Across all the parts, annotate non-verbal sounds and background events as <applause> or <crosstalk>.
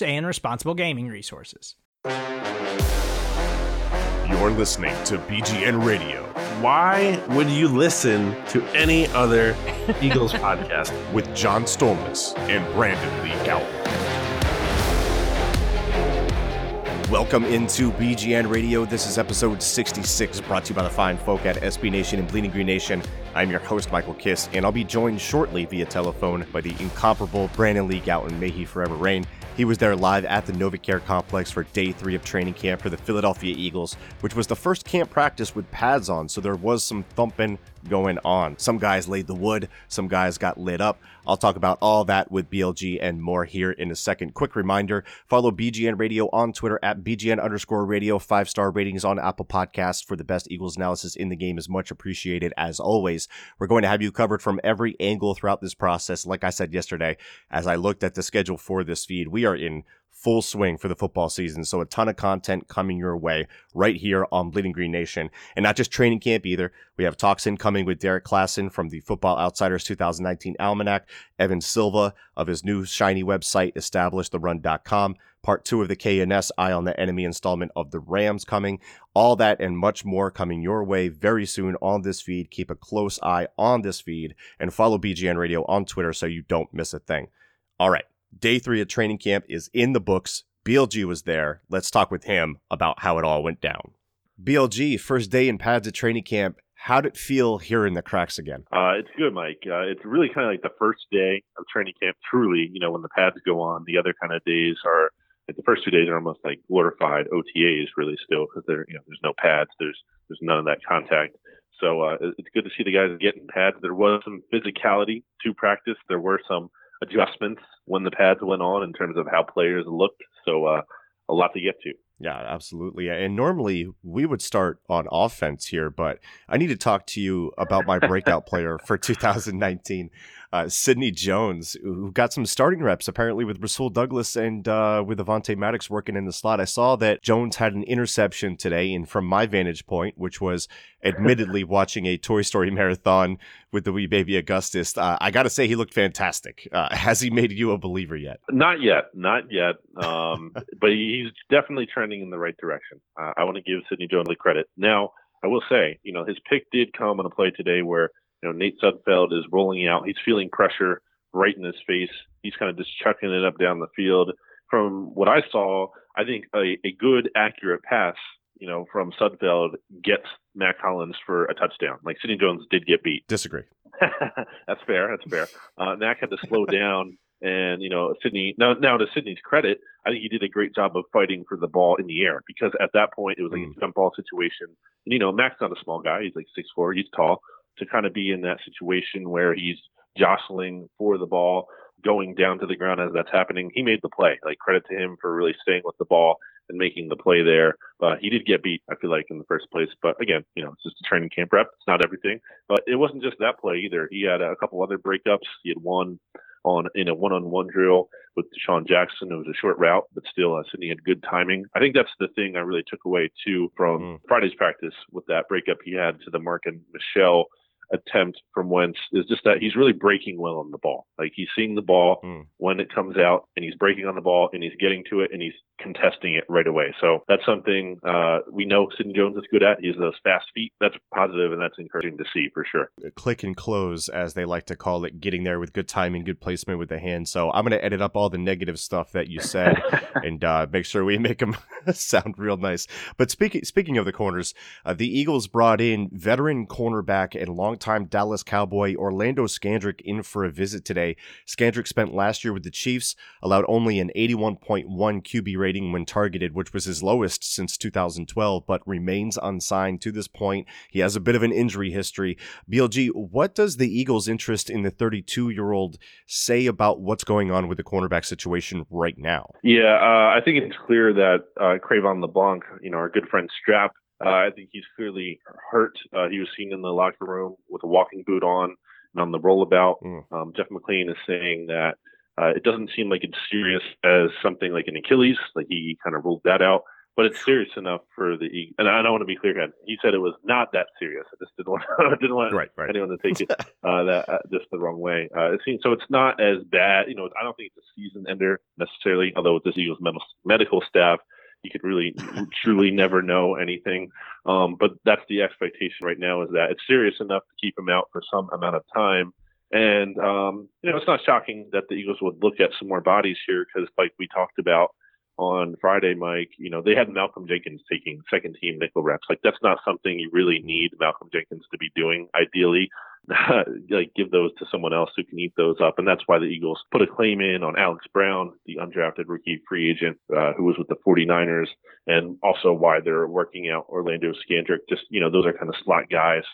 and responsible gaming resources. You're listening to BGN Radio Why would you listen to any other <laughs> Eagles podcast? with John Stolnis and Brandon Lee Gowton. Welcome into BGN Radio. This is episode 66, brought to you by the fine folk at SB Nation and Bleeding Green Nation. I'm your host, Michael Kist, and I'll be joined shortly via telephone by the incomparable Brandon Lee Gowton. May he forever reign. He was there live at the Novacare complex for day three of training camp for the Philadelphia Eagles, which was the first camp practice with pads on, so there was some thumping going on. Some guys laid the wood, some guys got lit up. I'll talk about all that with BLG and more here in a second. Quick reminder follow BGN Radio on Twitter at BGN underscore radio. Five star ratings on Apple Podcasts for the best Eagles analysis in the game is much appreciated as always. We're going to have you covered from every angle throughout this process. Like I said yesterday, as I looked at the schedule for this feed, we are in full swing for the football season. So a ton of content coming your way right here on Bleeding Green Nation. And not just training camp either. We have talks incoming with Derek Klassen from the Football Outsiders 2019 Almanac, Evan Silva of his new shiny website, establishtheRun.com. Part two of the KNS Eye on the Enemy installment of the Rams coming. All that and much more coming your way very soon on this feed. Keep a close eye on this feed and follow BGN Radio on Twitter so you don't miss a thing. All right. Day three of training camp is in the books. BLG was there. Let's talk with him about how it all went down. BLG, first day in pads at training camp. How'd it feel hearing the cracks again? Uh, it's good, Mike. Uh, it's really kind of like the first day of training camp. Truly, you know, when the pads go on, the other kind of days are like the first two days are almost like glorified OTAs, really still because you know, there's no pads, there's there's none of that contact. So uh, it's good to see the guys getting pads. There was some physicality to practice. There were some adjustments when the pads went on in terms of how players looked. So uh, a lot to get to. Yeah, absolutely. And normally we would start on offense here, but I need to talk to you about my breakout player for <laughs> 2019, uh, Sidney Jones, who got some starting reps apparently with Rasul Douglas and uh, with Avante Maddox working in the slot. I saw that Jones had an interception today, and from my vantage point, which was admittedly <laughs> watching a Toy Story marathon with the wee baby Augustus, uh, I got to say he looked fantastic. Uh, has he made you a believer yet? Not yet, not yet. Um, <laughs> but he's definitely trending in the right direction. Uh, I want to give Sidney Jones the credit. Now, I will say, you know, his pick did come on a play today where you know Nate Sudfeld is rolling out. He's feeling pressure right in his face. He's kind of just chucking it up down the field. From what I saw, I think a, a good, accurate pass, you know, from Sudfeld gets Mack Hollins for a touchdown. Like Sidney Jones did get beat. Disagree. <laughs> that's fair. That's fair. Uh, Mack had to slow down, and you know, Sidney. Now, now to Sidney's credit, I think he did a great job of fighting for the ball in the air because at that point it was like Mm. a jump ball situation. And you know, Mack's not a small guy; he's like six four. He's tall. To kind of be in that situation where he's jostling for the ball, going down to the ground as that's happening, he made the play. Like credit to him for really staying with the ball and making the play there. Uh, he did get beat, I feel like, in the first place. But again, you know, it's just a training camp rep. It's not everything. But it wasn't just that play either. He had a couple other breakups. He had one on in a one-on-one drill with DeSean Jackson. It was a short route, but still, uh, Sidney had good timing. I think that's the thing I really took away too from Mm. Friday's practice with that breakup he had to the Mark and Michelle. Attempt from Wentz is just that he's really breaking well on the ball. Like he's seeing the ball mm. when it comes out and he's breaking on the ball and he's getting to it and he's contesting it right away. So that's something uh, we know Sidney Jones is good at. He has those fast feet. That's positive and that's encouraging to see for sure. Click and close, as they like to call it, getting there with good timing, good placement with the hand. So I'm going to edit up all the negative stuff that you said <laughs> and uh, make sure we <laughs> make them <laughs> sound real nice. But speaking speaking of the corners, uh, the Eagles brought in veteran cornerback and longtime Dallas Cowboy Orlando Scandrick in for a visit today. Scandrick spent last year with the Chiefs, allowed only an 81.1 QB rating when targeted, which was his lowest since 2012, but remains unsigned to this point. He has a bit of an injury history. BLG, what does the Eagles' interest in the 32 year old say about what's going on with the cornerback situation right now? Yeah, uh, I think it's clear that uh, Cre'Von LeBlanc, you know, our good friend Strap, uh, I think he's clearly hurt. Uh, he was seen in the locker room with a walking boot on and on the rollabout. Mm. Um, Jeff McLane is saying that uh, it doesn't seem like it's serious as something like an Achilles, like he kind of ruled that out. But it's serious enough for the and I don't want to be clear. He said it was not that serious. I just didn't want <laughs> didn't want right, right. anyone to take it <laughs> uh, that uh, just the wrong way. Uh, it seems so. It's not as bad. You know, I don't think it's a season ender necessarily. Although with this Eagles medical staff, you could really truly never know anything. Um, but that's the expectation right now is that it's serious enough to keep him out for some amount of time. And um, you know, it's not shocking that the Eagles would look at some more bodies here because, like we talked about on Friday, Mike, you know, they had Malcolm Jenkins taking second team nickel reps. Like that's not something you really need Malcolm Jenkins to be doing. Ideally, <laughs> like give those to someone else who can eat those up. And that's why the Eagles put a claim in on Alex Brown, the undrafted rookie free agent uh, who was with the 49ers, and also why they're working out Orlando Scandrick. Just, you know, those are kind of slot guys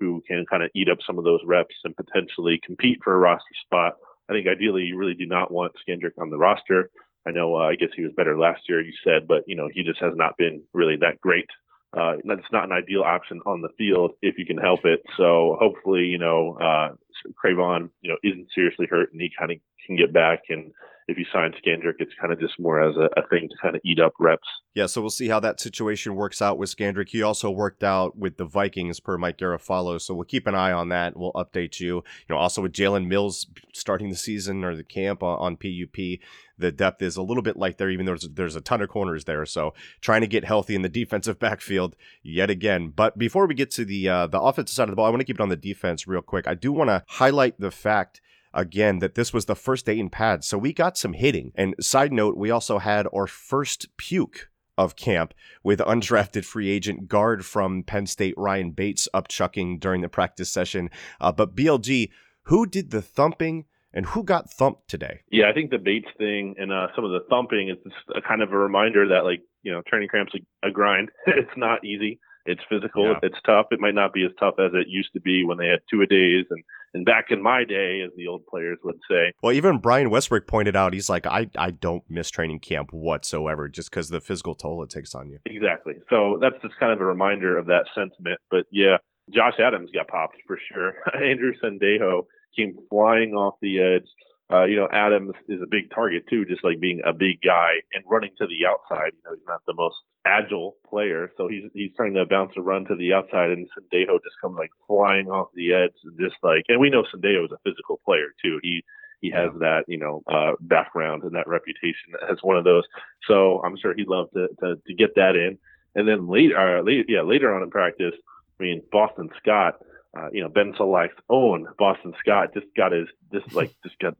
who can kind of eat up some of those reps and potentially compete for a roster spot. I think ideally you really do not want Scandrick on the roster. I know, uh, I guess he was better last year, you said, but you know, he just has not been really that great. Uh, that's not an ideal option on the field if you can help it. So hopefully, you know, uh, Cre'Von, you know, isn't seriously hurt and he kind of can get back and if you sign Scandrick, it's kind of just more as a, a, thing to kind of eat up reps. Yeah, so we'll see how that situation works out with Scandrick. He also worked out with the Vikings per Mike Garafolo, so we'll keep an eye on that. We'll update you. You know, also with Jalen Mills starting the season or the camp on, on PUP, the depth is a little bit like there, even though there's, there's a ton of corners there. So trying to get healthy in the defensive <laughs> backfield yet again. But before we get to the uh, the offensive side of the ball, I want to keep it on the defense real quick. I do want to highlight the fact again that this was the first day in pads. So we got some hitting. And side note, we also had our first puke of camp with undrafted free agent guard from Penn State Ryan Bates upchucking during the practice session. Uh, but BLG, who did the thumping? And who got thumped today? Yeah, I think the Bates thing and uh, some of the thumping is just a kind of a reminder that, like, you know, training camp's a, a grind. <laughs> it's not easy. It's physical. Yeah. It's tough. It might not be as tough as it used to be when they had two a days and and back in my day, as the old players would say. Well, even Brian Westbrook pointed out, he's like, I, I don't miss training camp whatsoever just because the physical toll it takes on you. Exactly. So that's just kind of a reminder of that sentiment. But yeah, Josh Adams got popped for sure. <laughs> Andrew Sendejo came flying off the edge uh, you know, Adams is a big target too, just like being a big guy and running to the outside. You know, he's not the most agile player, so he's he's trying to bounce a run to the outside, and Sendejo just comes like flying off the edge, and just like, and we know Sendejo is a physical player too. He he has that you know uh, background and that reputation as one of those. So I'm sure he'd love to to, to get that in. And then later, uh, later, yeah, later on in practice, I mean, Boston Scott uh, you know, Ben Solak's own Boston Scott just got his, just like, just got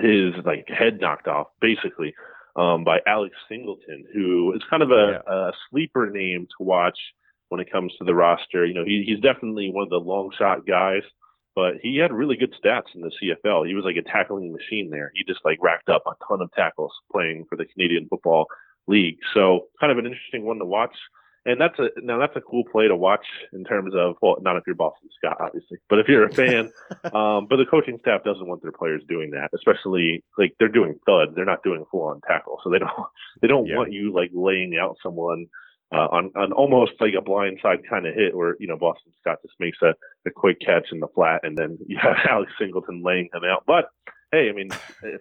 his like head knocked off basically, um, by Alex Singleton, who is kind of a, yeah. a sleeper name to watch when it comes to the roster. You know, he, he's definitely one of the long shot guys, but he had really good stats in the CFL. He was like a tackling machine there. He just like racked up a ton of tackles playing for the Canadian Football League. So kind of an interesting one to watch and that's a now that's a cool play to watch in terms of well, not if you're Boston Scott, obviously, but if you're a fan. <laughs> um, but the coaching staff doesn't want their players doing that, especially like they're doing thud, they're not doing full on tackle, so they don't <laughs> they don't yeah. want you like laying out someone uh, on on almost like a blind side kind of hit where you know Boston Scott just makes a, a quick catch in the flat, and then <laughs> you have Alex Singleton laying him out. But hey, I mean,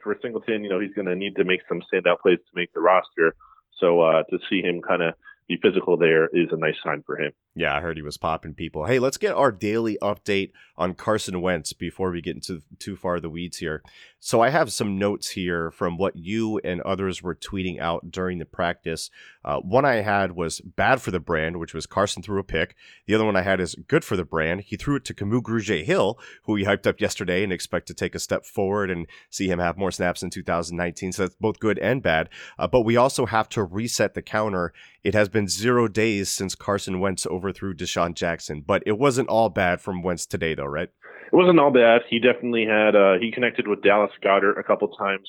for Singleton, you know he's going to need to make some standout plays to make the roster. So uh, to see him kind of be physical there is a nice sign for him. Yeah, I heard he was popping people. Hey, let's get our daily update on Carson Wentz before we get into too far the weeds here. So I have some notes here from what you and others were tweeting out during the practice. Uh, one I had was bad for the brand, which was Carson threw a pick. The other one I had is good for the brand. He threw it to Kamu Grugier Hill, who he hyped up yesterday and expect to take a step forward and see him have more snaps in 2019. So that's both good and bad. Uh, but we also have to reset the counter. It has been zero days since Carson Wentz overthrew DeSean Jackson, but it wasn't all bad from Wentz today, though, right? It wasn't all bad. He definitely had, uh, he connected with Dallas Goedert a couple times.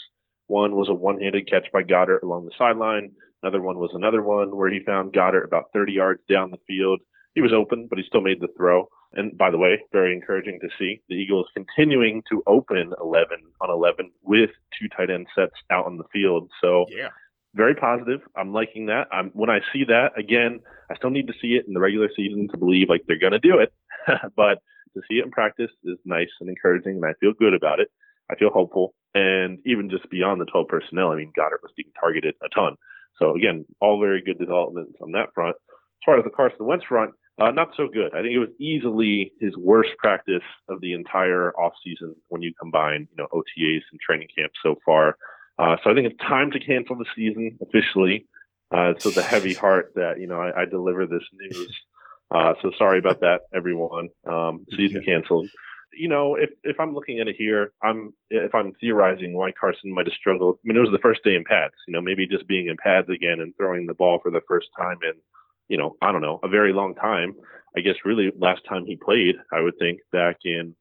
One was a one handed catch by Goedert along the sideline. Another one was another one where he found Goedert about 30 yards down the field. He was open, but he still made the throw. And by the way, very encouraging to see the Eagles continuing to open 11 on 11 with two tight end sets out on the field. So yeah very positive. I'm liking that. I'm, when I see that again, I still need to see it in the regular season to believe like they're going to do it, <laughs> but to see it in practice is nice and encouraging, and I feel good about it. I feel hopeful, and even just beyond the 12 personnel, I mean, Goedert was being targeted a ton. So again, all very good developments on that front. As far as the Carson Wentz front, uh, not so good. I think it was easily his worst practice of the entire offseason when you combine, you know, OTAs and training camp so far. Uh, so I think it's time to cancel the season officially. Uh, so the heavy <laughs> heart that you know I, I deliver this news. Uh, so sorry about that, <laughs> everyone. Um, season canceled. You know, if if I'm looking at it here, I'm if I'm theorizing why Carson might have struggled. I mean, it was the first day in pads. You know, maybe just being in pads again and throwing the ball for the first time in, you know, I don't know, a very long time. I guess really last time he played, I would think back in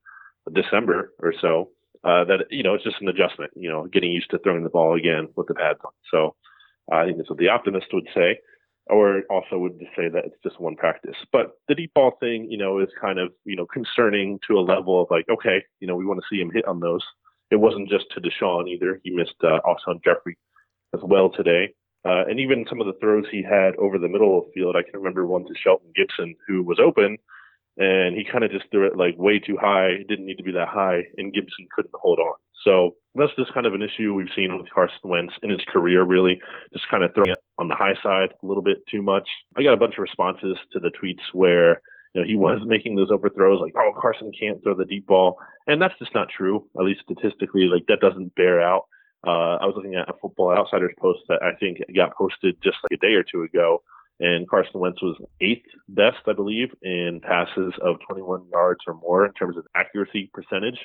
December or so uh, that you know it's just an adjustment. You know, getting used to throwing the ball again with the pads on. So uh, I think that's what the optimist would say, or also would just say that it's just one practice. But the deep ball thing, you know, is kind of you know concerning to a level of like, okay, you know, we want to see him hit on those. It wasn't just to DeSean either. He missed uh, Alshon Jeffery as well today. Uh, and even some of the throws he had over the middle of the field, I can remember one to Shelton Gibson, who was open, and he kind of just threw it like way too high. It didn't need to be that high, and Gibson couldn't hold on. So that's just kind of an issue we've seen with Carson Wentz in his career, really, just kind of throwing it on the high side a little bit too much. I got a bunch of responses to the tweets where you know he was <laughs> making those overthrows, like, "Oh, Carson can't throw the deep ball," and that's just not true. At least statistically, like that doesn't bear out. Uh, I was looking at a Football Outsiders post that I think got posted just like a day or two ago and Carson Wentz was eighth best, I believe, in passes of 21 yards or more in terms of accuracy percentage.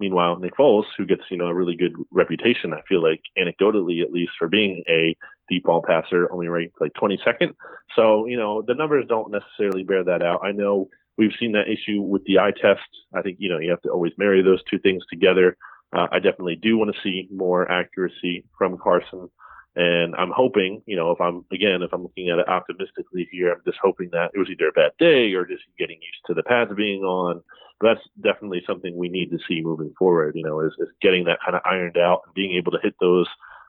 Meanwhile, Nick Foles, who gets you know a really good reputation, I feel like anecdotally at least for being a deep ball passer, only ranked like 22nd. So you know the numbers don't necessarily bear that out. I know we've seen that issue with the eye test. I think you know you have to always marry those two things together. Uh, I definitely do want to see more accuracy from Carson. And I'm hoping, you know, if I'm again, if I'm looking at it optimistically here, I'm just hoping that it was either a bad day or just getting used to the pads being on. But that's definitely something we need to see moving forward. You know, is, is getting that kind of ironed out and being able to hit those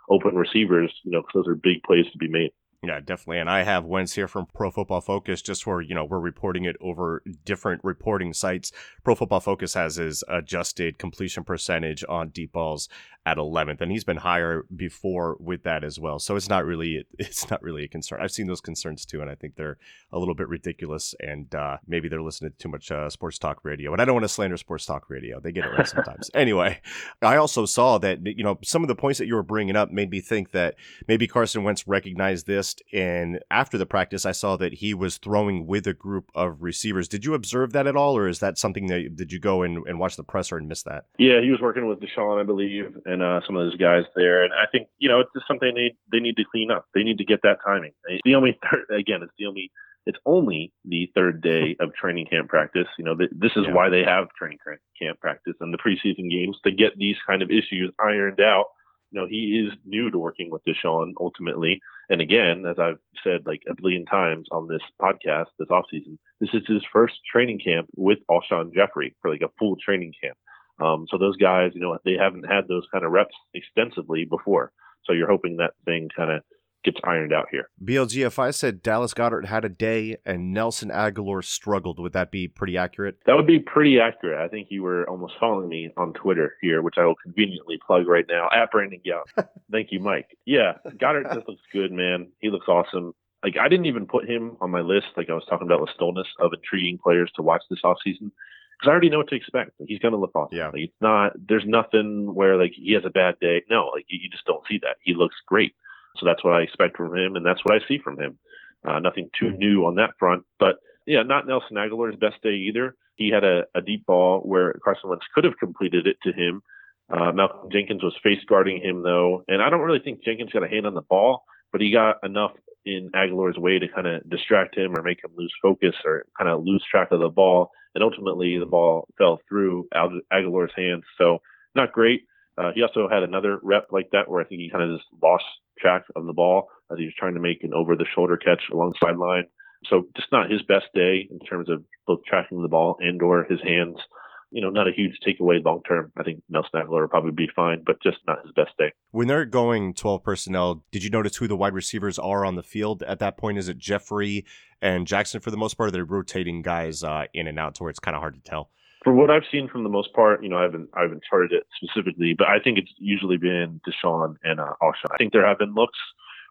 open receivers. You know, because those are big plays to be made. Yeah, definitely. And I have Wentz here from Pro Football Focus, just for, you know, we're reporting it over different reporting sites. Pro Football Focus has his adjusted completion percentage on deep balls at 11th and he's been higher before with that as well. So it's not really <laughs> it's not really a concern. I've seen those concerns too and i think they're a little bit ridiculous and uh, maybe they're listening to too much uh, sports talk radio and i don't want to slander sports talk radio. They get it right sometimes. <laughs> Anyway i also saw that you know some of the points that you were bringing up made me think that maybe carson wentz recognized this and after the practice i saw that he was throwing with a group of receivers. Did you observe that at all or is that something that did you go and, and watch the presser and miss that? Yeah he was working with DeSean i believe and and uh, some of those guys there. And I think you know it's just something they they need to clean up. They need to get that timing. It's the only third, again, it's the only it's only the third day <laughs> of training camp practice. You know, th- this is yeah. why they have training camp practice and the preseason games to get these kind of issues ironed out. You know, he is new to working with DeSean ultimately. And again, as I've said like a billion times on this podcast this offseason, this is his first training camp with Alshon Jeffery for like a full training camp. Um, so those guys, you know, they haven't had those kind of reps extensively before. So you're hoping that thing kind of gets ironed out here. BLG, if I said Dallas Goedert had a day and Nelson Agholor struggled, would that be pretty accurate? That would be pretty accurate. I think you were almost following me on Twitter here, which I will conveniently plug right now at Brandon Young. <laughs> Thank you, Mike. Yeah, Goedert just looks good, man. He looks awesome. like I didn't even put him on my list, like I was talking about with Stolnis, of intriguing players to watch this offseason because I already know what to expect. Like, he's going to look awesome. Yeah. Like, it's not. There's nothing where like he has a bad day. No, like you, you just don't see that. He looks great. So that's what I expect from him, and that's what I see from him. Uh, nothing too new on that front, but yeah, not Nelson Agholor's best day either. He had a, a deep ball where Carson Wentz could have completed it to him. Uh, Malcolm Jenkins was face guarding him though, and I don't really think Jenkins got a hand on the ball, but he got enough in Agholor's way to kind of distract him or make him lose focus or kind of lose track of the ball. And ultimately, the ball fell through Agholor's hands. So not great. Uh, he also had another rep like that where I think he kind of just lost track of the ball as he was trying to make an over the shoulder catch along the sideline. So just not his best day in terms of both tracking the ball and or his hands you know, not a huge takeaway long term. I think Nelson Agholor will probably be fine, but just not his best day. When they're going 12 personnel, did you notice who the wide receivers are on the field at that point? Is it Jeffery and Jackson for the most part? They're rotating guys uh, in and out to where it's kind of hard to tell. For what I've seen from the most part, you know, I haven't I haven't charted it specifically, but I think it's usually been DeSean and uh, Alshon. I think there have been looks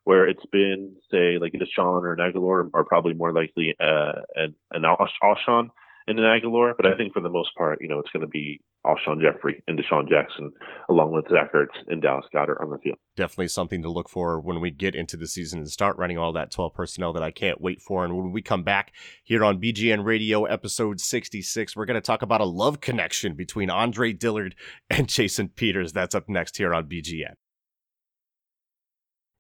where it's been, say, like DeSean or Agholor are probably more likely uh, an, an Alshon and an Agholor, but I think for the most part, you know, it's going to be Alshon Jeffery and DeSean Jackson, along with Zach Ertz and Dallas Goedert on the field. Definitely something to look for when we get into the season and start running all that 12 personnel that I can't wait for. And when we come back here on BGN Radio, episode 66, we're going to talk about a love connection between Andre Dillard and Jason Peters. That's up next here on BGN.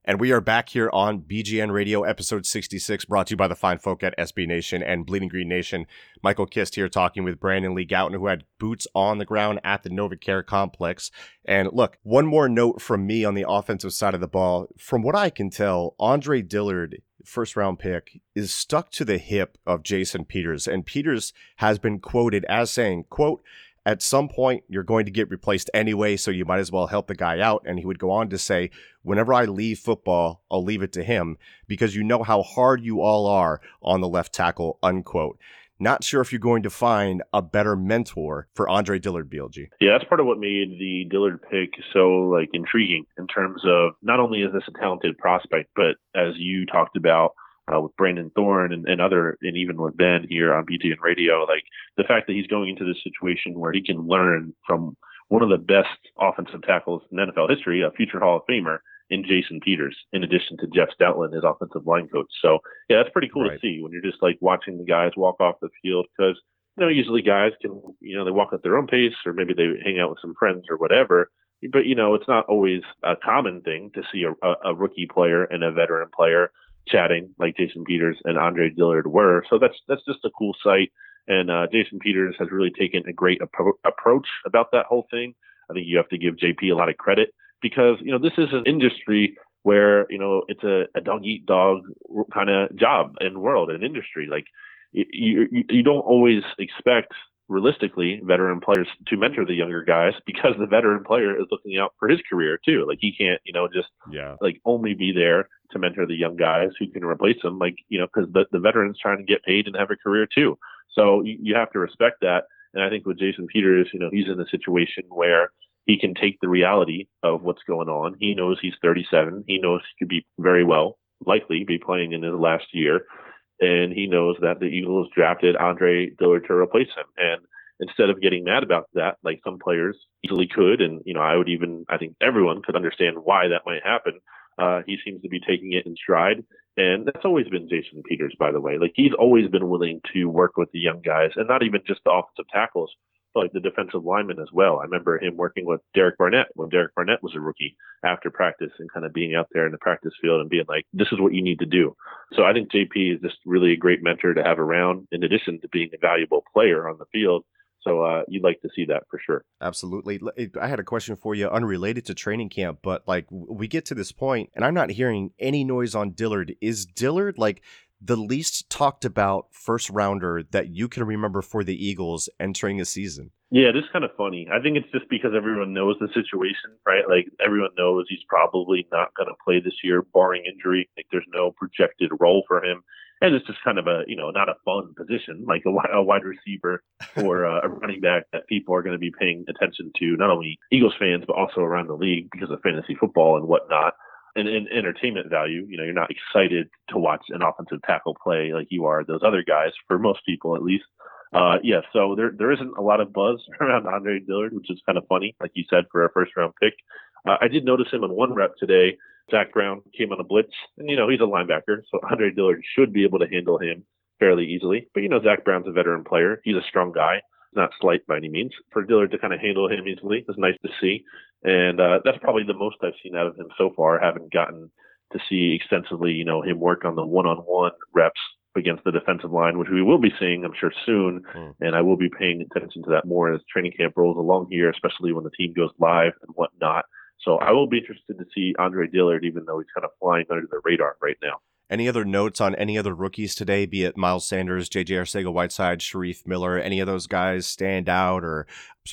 And we are back here on BGN Radio, episode 66, brought to you by the fine folk at SB Nation and Bleeding Green Nation. Michael Kist here talking with Brandon Lee Gowton, who had boots on the ground at the NovaCare complex. And look, one more note from me on the offensive side of the ball. From what I can tell, Andre Dillard first round pick is stuck to the hip of Jason Peters and Peters has been quoted as saying, quote, at some point you're going to get replaced anyway, so you might as well help the guy out. And he would go on to say, whenever I leave football, I'll leave it to him because you know how hard you all are on the left tackle, unquote. Not sure if you're going to find a better mentor for Andre Dillard, BLG. Yeah, that's part of what made the Dillard pick so like intriguing in terms of not only is this a talented prospect, but as you talked about, uh, with Brandon Thorn and, and other, and even with Ben here on BGN Radio, like the fact that he's going into this situation where he can learn from one of the best offensive tackles in NFL history, a future Hall of Famer, in Jason Peters, in addition to Jeff Stoutland, his offensive line coach. So yeah, that's pretty cool right. to see when you're just like watching the guys walk off the field because you know usually guys can you know they walk at their own pace or maybe they hang out with some friends or whatever. But you know it's not always a common thing to see a, a rookie player and a veteran player chatting like Jason Peters and Andre Dillard were. So that's that's just a cool sight. And uh, Jason Peters has really taken a great appro- approach about that whole thing. I think you have to give JP a lot of credit because you know this is an industry where you know it's a, a dog eat dog kind of job and world and industry. Like you, you you don't always expect realistically veteran players to mentor the younger guys <laughs> because the veteran player is looking out for his career too. Like he can't, you know, just yeah. like only be there to mentor the young guys who can replace him. Like, you know, because the, the veteran's trying to get paid and have a career too. So you, you have to respect that. And I think with Jason Peters, you know, he's in a situation where he can take the reality of what's going on. He knows he's 37. He knows he could be very well, likely be playing in his last year and he knows that the Eagles drafted Andre Dillard to replace him. And instead of getting mad about that, like some players easily could, and you know, I would even, I think everyone could understand why that might happen. Uh, he seems to be taking it in stride, and that's always been Jason Peters, by the way. Like he's always been willing to work with the young guys, and not even just the offensive tackles, but like the defensive lineman as well. I remember him working with Derek Barnett when Derek Barnett was a rookie after practice and kind of being out there in the practice field and being like, this is what you need to do. So I think JP is just really a great mentor to have around in addition to being a valuable player on the field. So uh, you'd like to see that for sure. Absolutely. I had a question for you, unrelated to training camp, but like we get to this point, and I'm not hearing any noise on Dillard. Is Dillard like the least talked about first rounder that you can remember for the Eagles entering a season? Yeah, it is kind of funny. I think it's just because everyone knows the situation, right? Like everyone knows he's probably not going to play this year, barring injury. Like there's no projected role for him, and it's just kind of a you know not a fun position like a, a wide receiver <laughs> or a running back that people are going to be paying attention to, not only Eagles fans but also around the league because of fantasy football and whatnot. and, an, entertainment value. You know, you're not excited to watch an offensive tackle play like you are those other guys, for most people at least. Uh, yeah, so there there isn't a lot of buzz <laughs> around Andre Dillard, which is kind of funny, like you said, for a first round pick. Uh, I did notice him on one rep today. Zach Brown came on a blitz, and you know he's a linebacker, so Andre Dillard should be able to handle him fairly easily. But you know Zach Brown's a veteran player; he's a strong guy, not slight by any means. For Dillard to kind of handle him easily is nice to see, and uh, that's probably the most I've seen out of him so far. I haven't gotten to see extensively, you know, him work on the one-on-one reps against the defensive line, which we will be seeing, I'm sure, soon. Mm. And I will be paying attention to that more as training camp rolls along here, especially when the team goes live and whatnot. So I will be interested to see Andre Dillard, even though he's kind of flying under the radar right now. Any other notes on any other rookies today, be it Miles Sanders, JJ Arcega Whiteside, Shareef Miller, any of those guys stand out? Or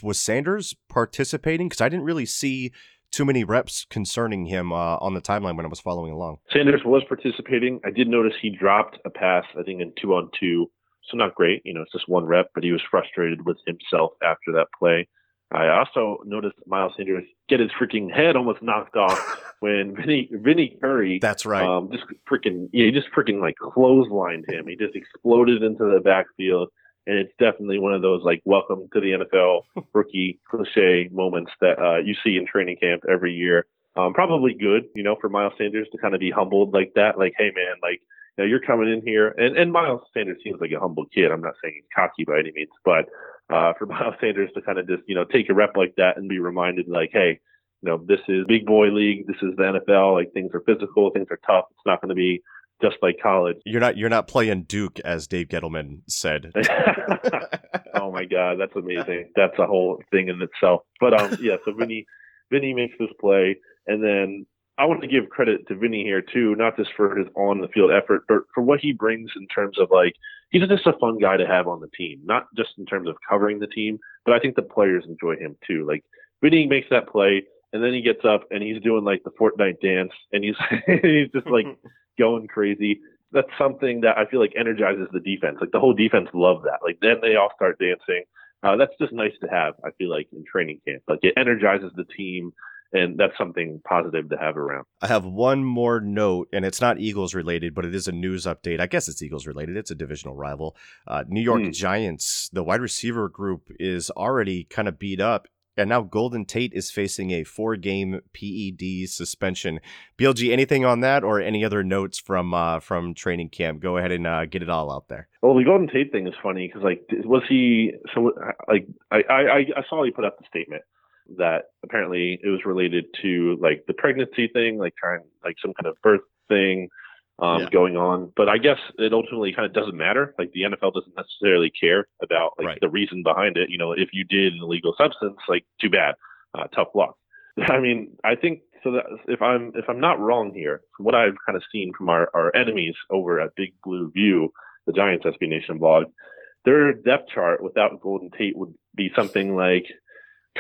was Sanders participating? Because I didn't really see too many reps concerning him uh, on the timeline when I was following along. Sanders was participating. I did notice he dropped a pass, I think, in two on two. So not great. You know, it's just one rep, but he was frustrated with himself after that play. I also noticed Miles Sanders get his freaking head almost knocked off <laughs> when Vinny Vinny Curry. That's right. Um, just freaking, yeah, he just freaking like clotheslined him. He just exploded into the backfield, and it's definitely one of those like welcome to the NFL <laughs> rookie cliche moments that uh, you see in training camp every year. Um, probably good, you know, for Miles Sanders to kind of be humbled like that. Like, hey man, like you know, you're coming in here, and and Miles Sanders seems like a humble kid. I'm not saying he's cocky by any means, but uh, for <laughs> Miles Sanders to kind of just you know take a rep like that and be reminded like, hey, you know, this is big boy league. This is the NFL. Like things are physical, things are tough. It's not going to be just like college. You're not you're not playing Duke, as Dave Gettleman said. <laughs> <laughs> oh my God, that's amazing. That's a whole thing in itself. But um, yeah. So Vinny, Vinny makes this play, and then I want to give credit to Vinny here too, not just for his on the field effort, but for what he brings in terms of like he's just a fun guy to have on the team, not just in terms of covering the team, but I think the players enjoy him too. Like Vinny makes that play, and then he gets up and he's doing like the Fortnite dance, and he's <laughs> he's just like <laughs> going crazy. That's something that I feel like energizes the defense. Like the whole defense love that. Like then they all start dancing. Uh, that's just nice to have. I feel like in training camp, like it energizes the team and that's something positive to have around. I have one more note, and it's not Eagles related, but it is a news update. I guess it's Eagles related. It's a divisional rival. Uh, New York hmm. Giants, the wide receiver group is already kind of beat up. And now Golden Tate is facing a four game PED suspension. BLG, anything on that or any other notes from uh, from training camp? Go ahead and uh, get it all out there. Well, the Golden Tate thing is funny because, like, was he so? Like, I, I, I saw he put up the statement that apparently it was related to like the pregnancy thing, like trying like some kind of birth thing um, yeah. going on. But I guess it ultimately kind of doesn't matter. Like the NFL doesn't necessarily care about like right. the reason behind it. You know, if you did an illegal substance, like too bad, uh, tough luck. <laughs> I mean, I think so that if I'm if I'm not wrong here, from what I've kind of seen from our, our enemies over at Big Blue View, the Giants SB Nation blog, their depth chart without Golden Tate would be something like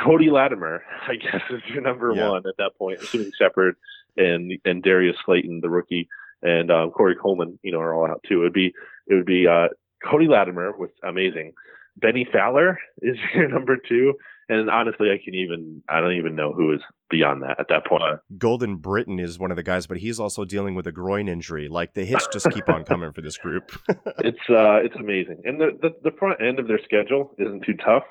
Cody Latimer, I guess, is your number yeah. one at that point, assuming Shepard and and Darius Slayton, the rookie, and um, Corey Coleman, you know, are all out too. It would be it would be uh, Cody Latimer, was amazing. Bennie Fowler is <laughs> your number two, and honestly, I can even I don't even know who is beyond that at that point. Golden Britain is one of the guys, but he's also dealing with a groin injury. Like the hits just keep on coming for this group. <laughs> it's uh, it's amazing, and the, the the front end of their schedule isn't too tough.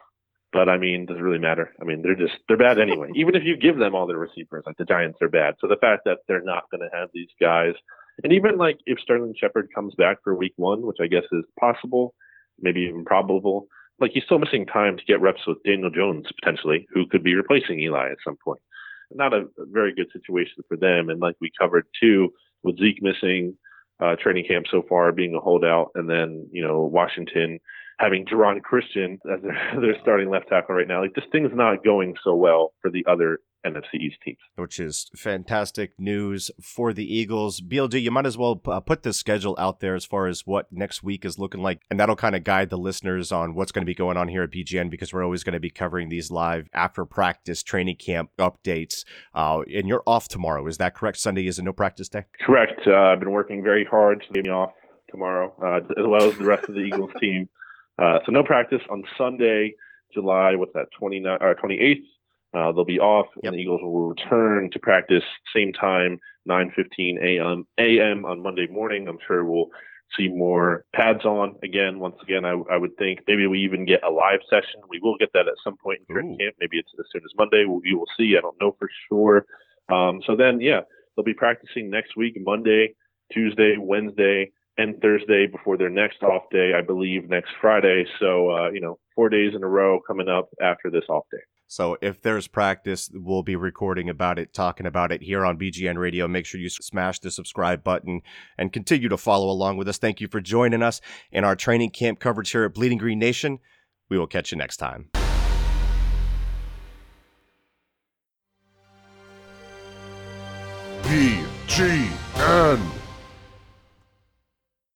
But I mean, does it really matter? I mean, they're just they're bad anyway. <laughs> Even if you give them all their receivers, like the Giants are bad. So the fact that they're not going to have these guys, and even like if Sterling Shepard comes back for Week One, which I guess is possible, maybe even probable, like he's still missing time to get reps with Daniel Jones potentially, who could be replacing Eli at some point. Not a, a very good situation for them. And like we covered too, with Zeke missing uh, training camp so far, being a holdout, and then you know Washington having Geron Christian as their, <laughs> their starting left tackle right now. Like this thing's not going so well for the other NFC East teams. Which is fantastic news for the Eagles. BLG, you might as well uh, put the schedule out there as far as what next week is looking like. And that'll kind of guide the listeners on what's going to be going on here at BGN because we're always going to be covering these live after practice training camp updates. Uh, and you're off tomorrow. Is that correct? Sunday is a no practice day? Correct. Uh, I've been working very hard to get me off tomorrow, uh, as well as the rest of the Eagles <laughs> team. Uh, so no practice on Sunday, July, what's that, 29, or 28th. Uh, they'll be off, yep. and the Eagles will return to practice same time 9:15 a.m. a.m. on Monday morning. I'm sure we'll see more pads on again. Once again, I, I would think maybe we even get a live session. We will get that at some point in training camp. Maybe it's as soon as Monday. We'll, we will see. I don't know for sure. Um, so then, yeah, they'll be practicing next week, Monday, Tuesday, Wednesday, and Thursday before their next off day, I believe next Friday. So, uh, you know, four days in a row coming up after this off day. So if there's practice, we'll be recording about it, talking about it here on BGN Radio. Make sure you smash the subscribe button and continue to follow along with us. Thank you for joining us in our training camp coverage here at Bleeding Green Nation. We will catch you next time. BGN